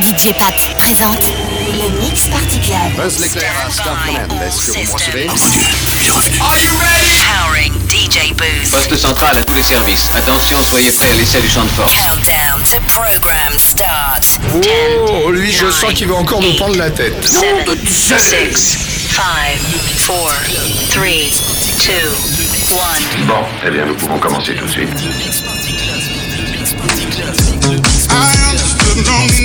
DJ Pat présente le Mix Party Club. Buzz l'éclair à Star Command. sur procéder. Are you ready? Powering DJ Booth. Poste central à tous les services. Attention, soyez prêts, à l'essai du champ de force. Countdown to program start. Oh, lui, je sens qu'il va encore nous prendre la tête. 7, 6, 5, 4, 3, 2, 1. Bon, eh bien, nous pouvons commencer tout de suite. I understood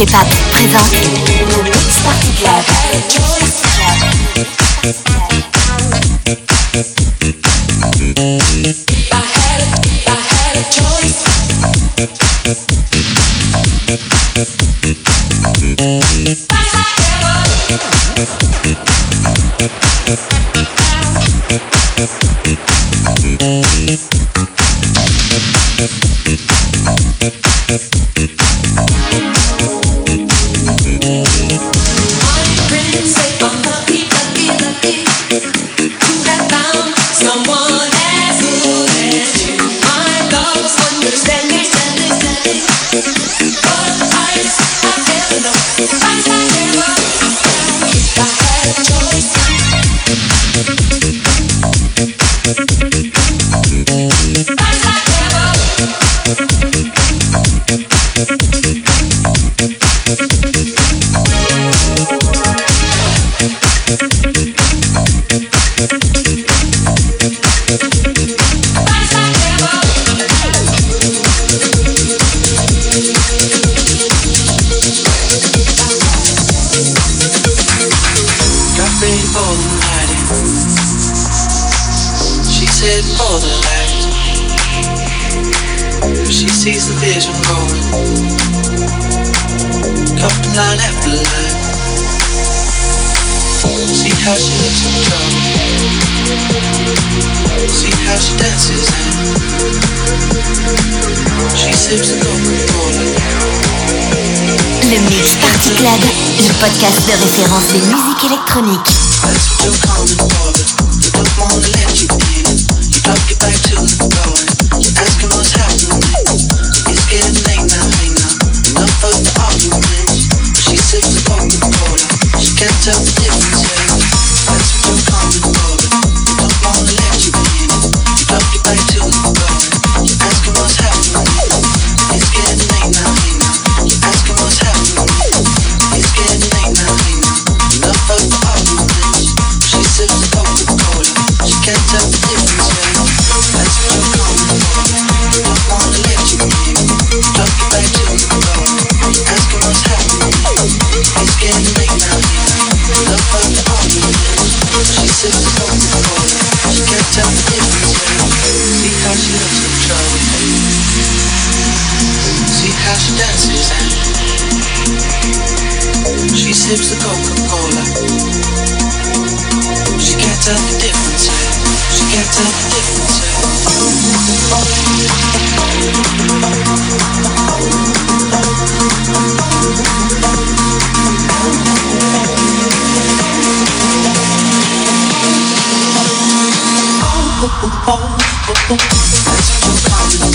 DJ Pat présente. See how she looks. See how she dances and she. Le Mix Party le podcast de référence des musiques électroniques. Get ghetto. home, but the mother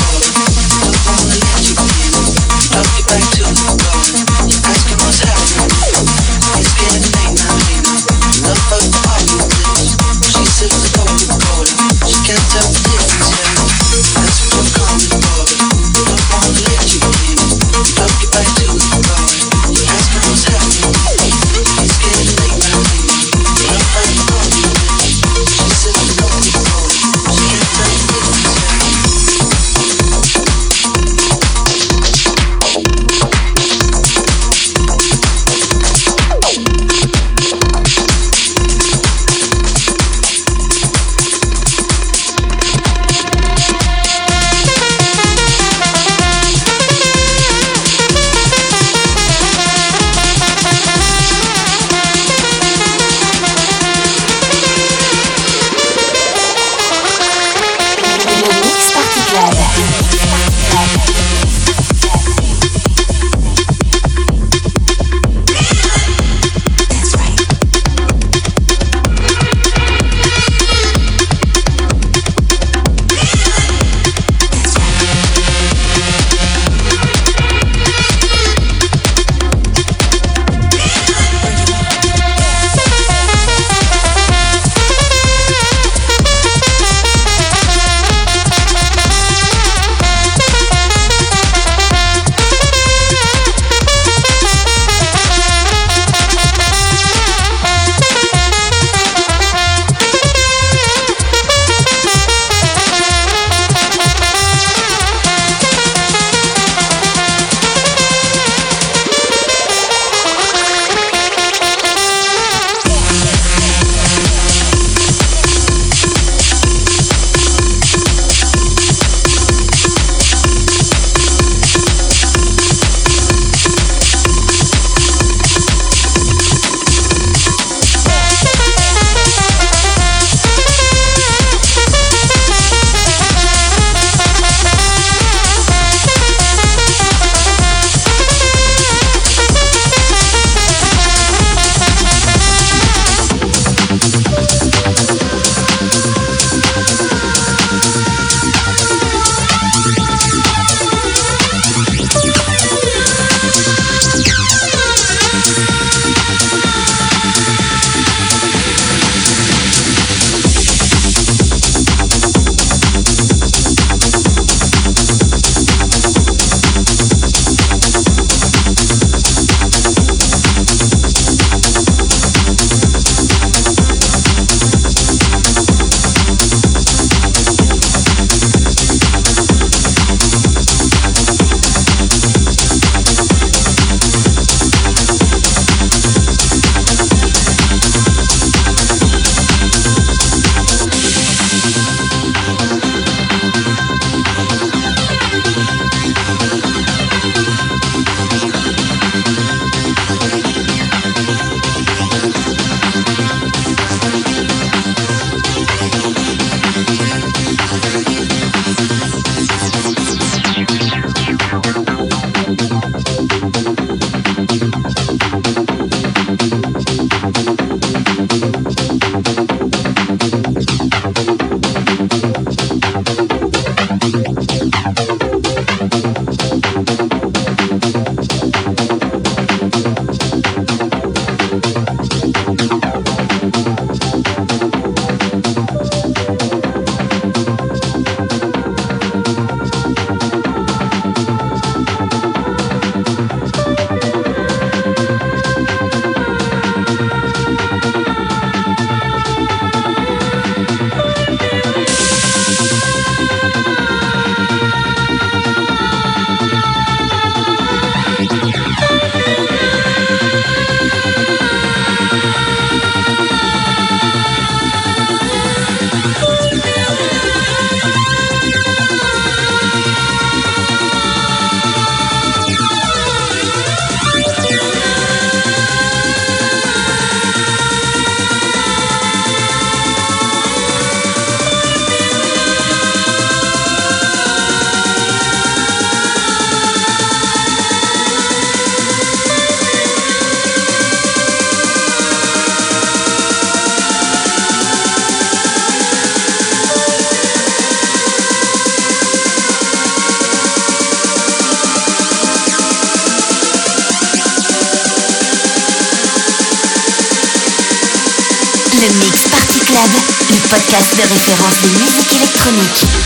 podcast de référence des musiques électroniques.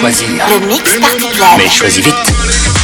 Choisir. Le Mix Party Club. Mais choisis vite.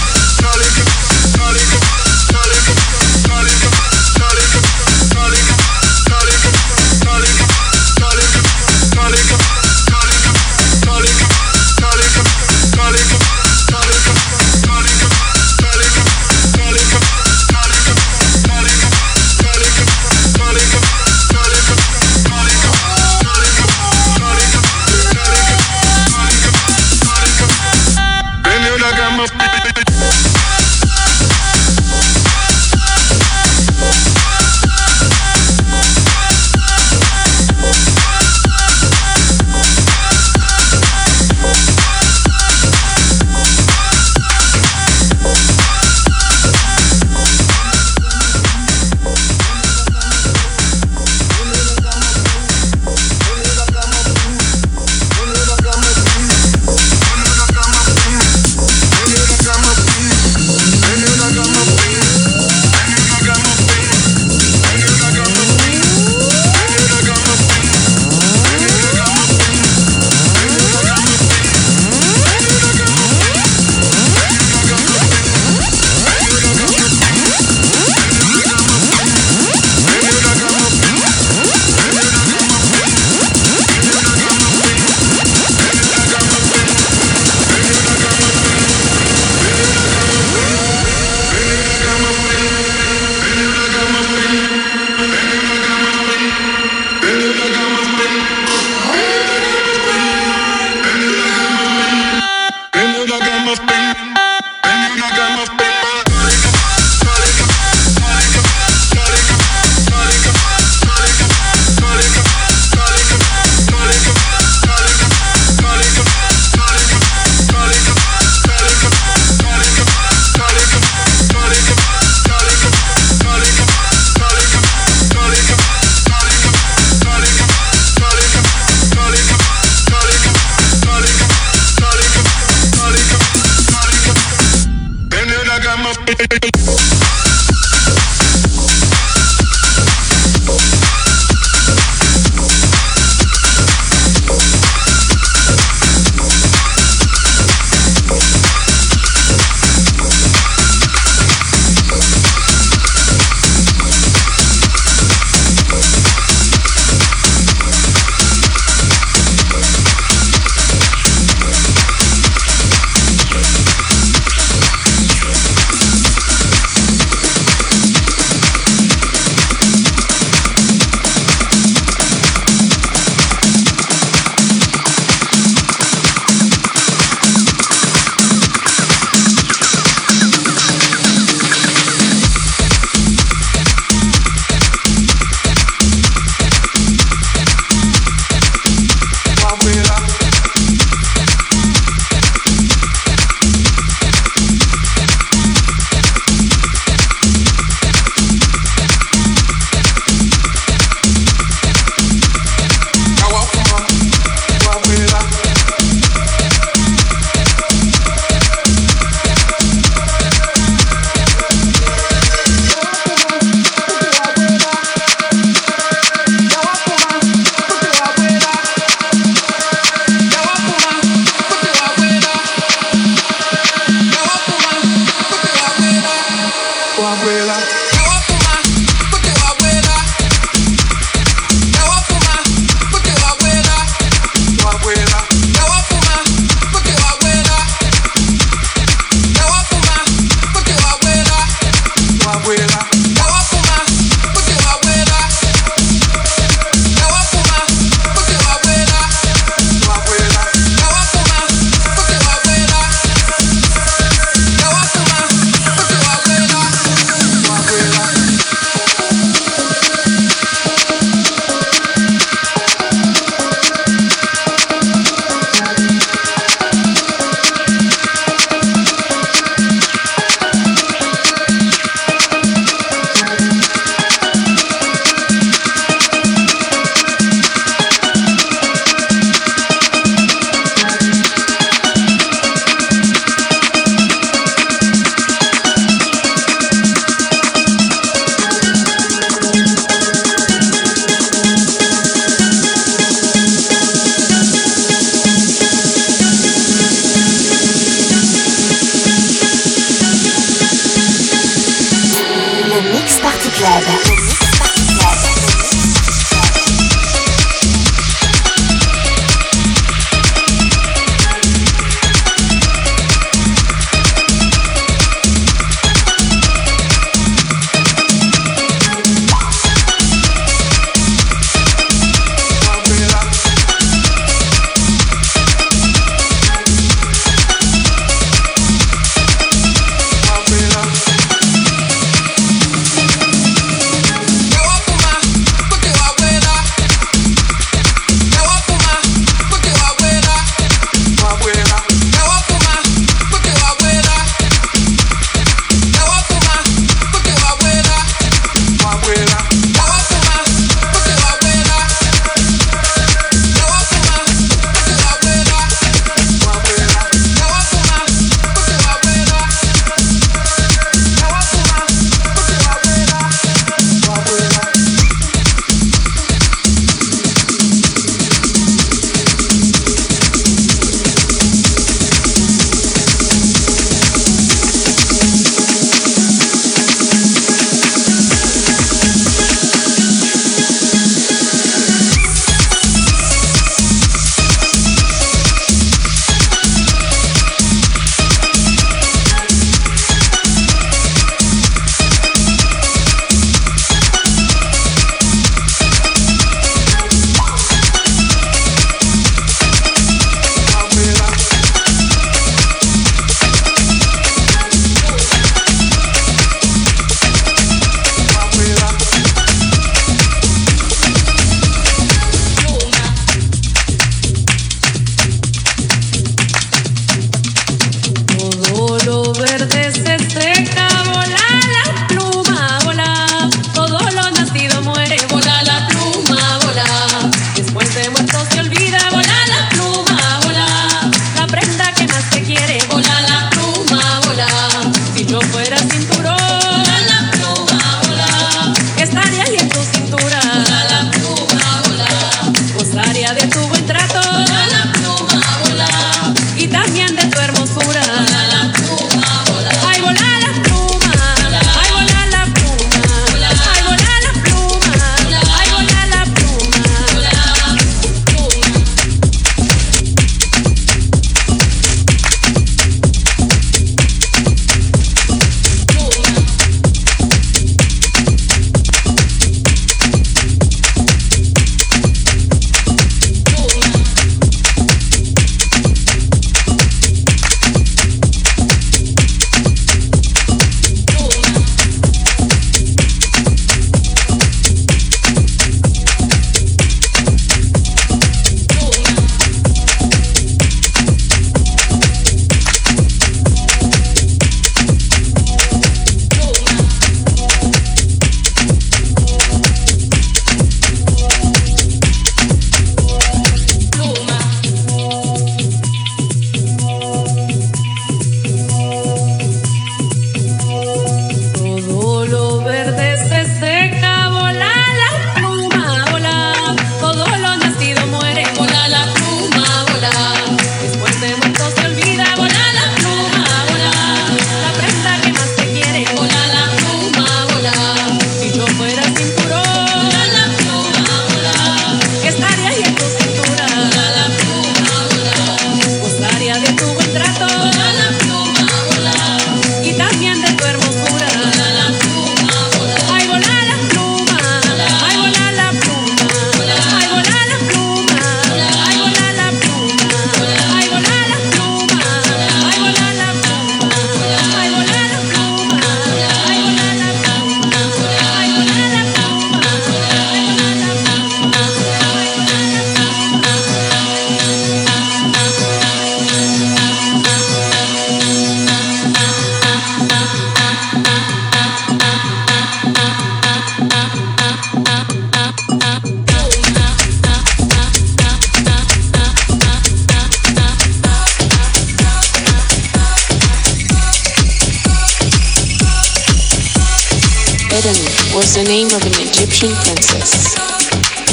was the name of an Egyptian princess,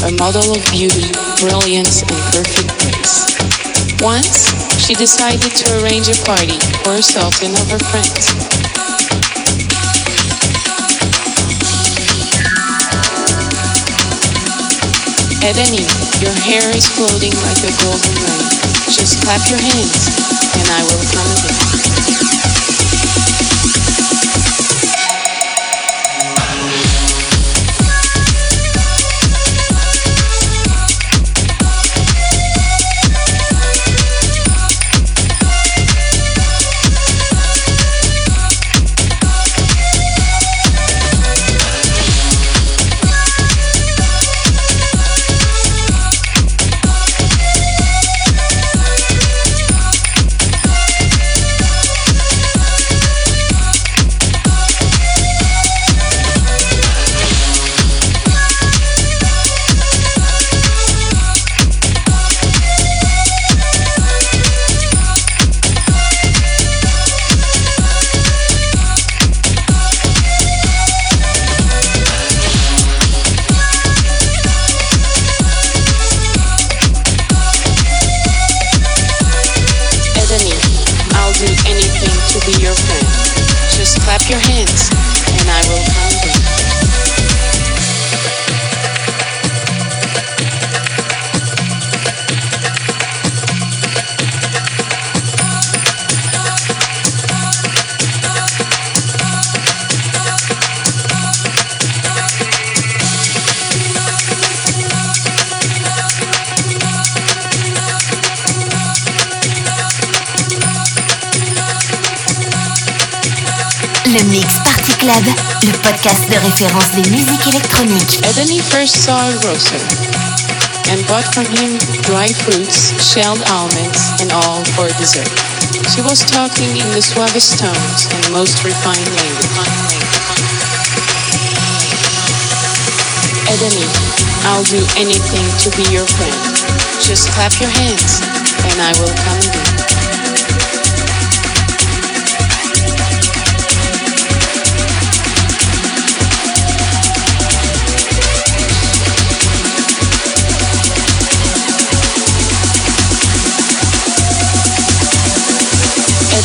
a model of beauty, brilliance, and perfect grace. Once, she decided to arrange a party for herself and of her friends. At any, your hair is floating like a golden rain. Just clap your hands, and I will come again. Club, le podcast de référence des musiques électroniques. Ebony first saw Grocer and bought from him dry fruits, shelled almonds, and all for dessert. She was talking in the suavest tones and most refined language. Ebony, I'll do anything to be your friend. Just clap your hands and I will come again.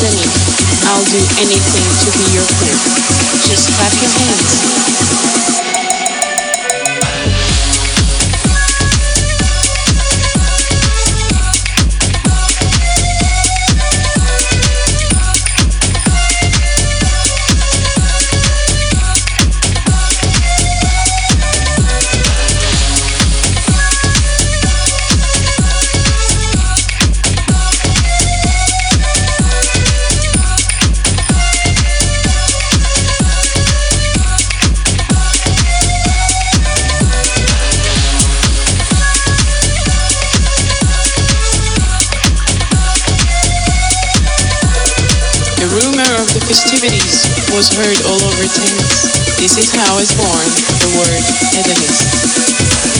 I'll do anything to be your friend. Just clap your hands. was heard all over things. This is how is born the word hedonist.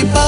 everybody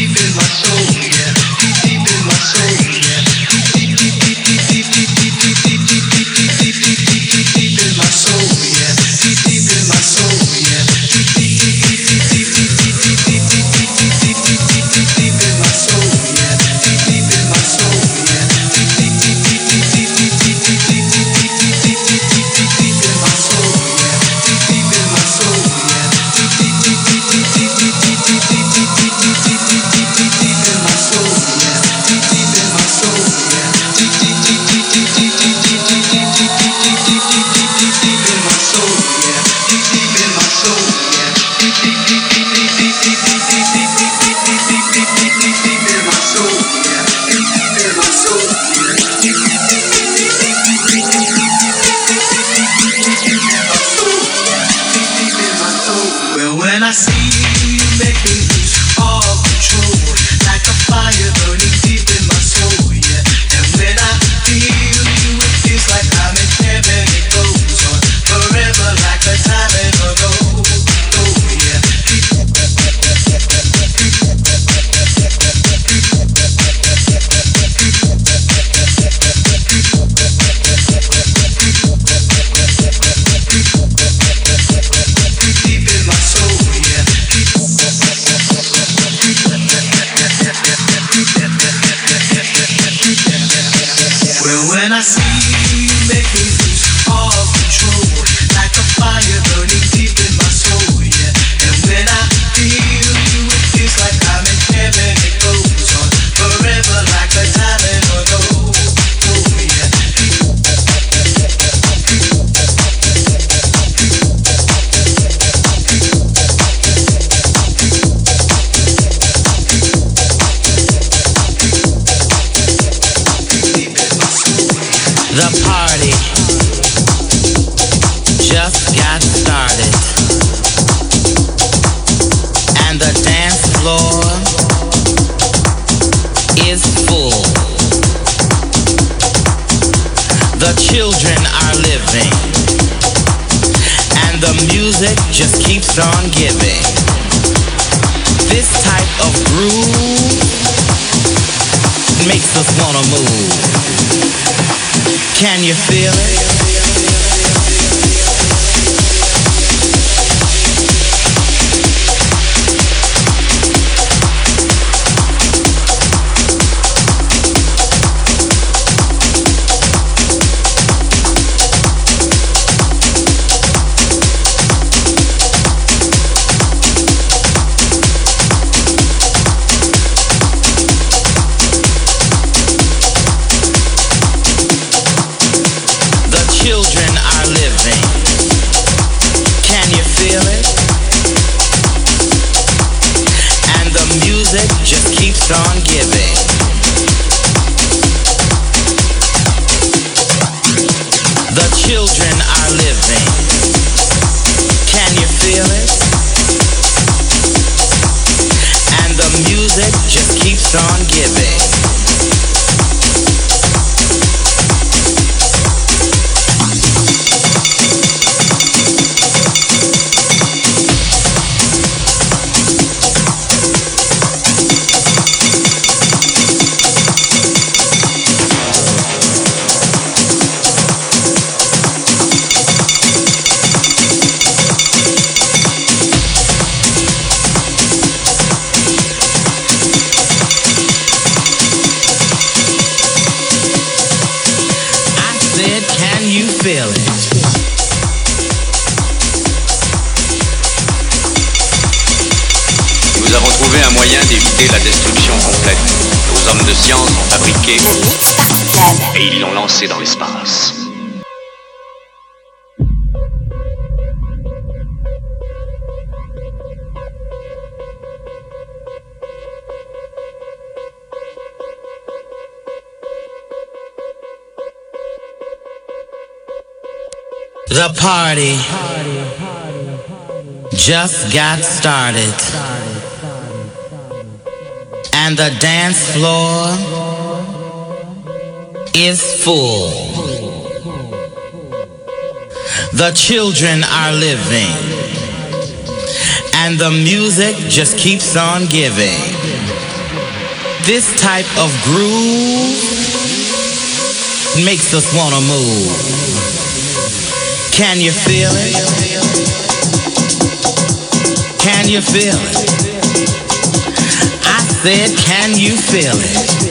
dans l'espace. The party just got started. And the dance floor is full. The children are living. And the music just keeps on giving. This type of groove makes us want to move. Can you feel it? Can you feel it? I said, can you feel it?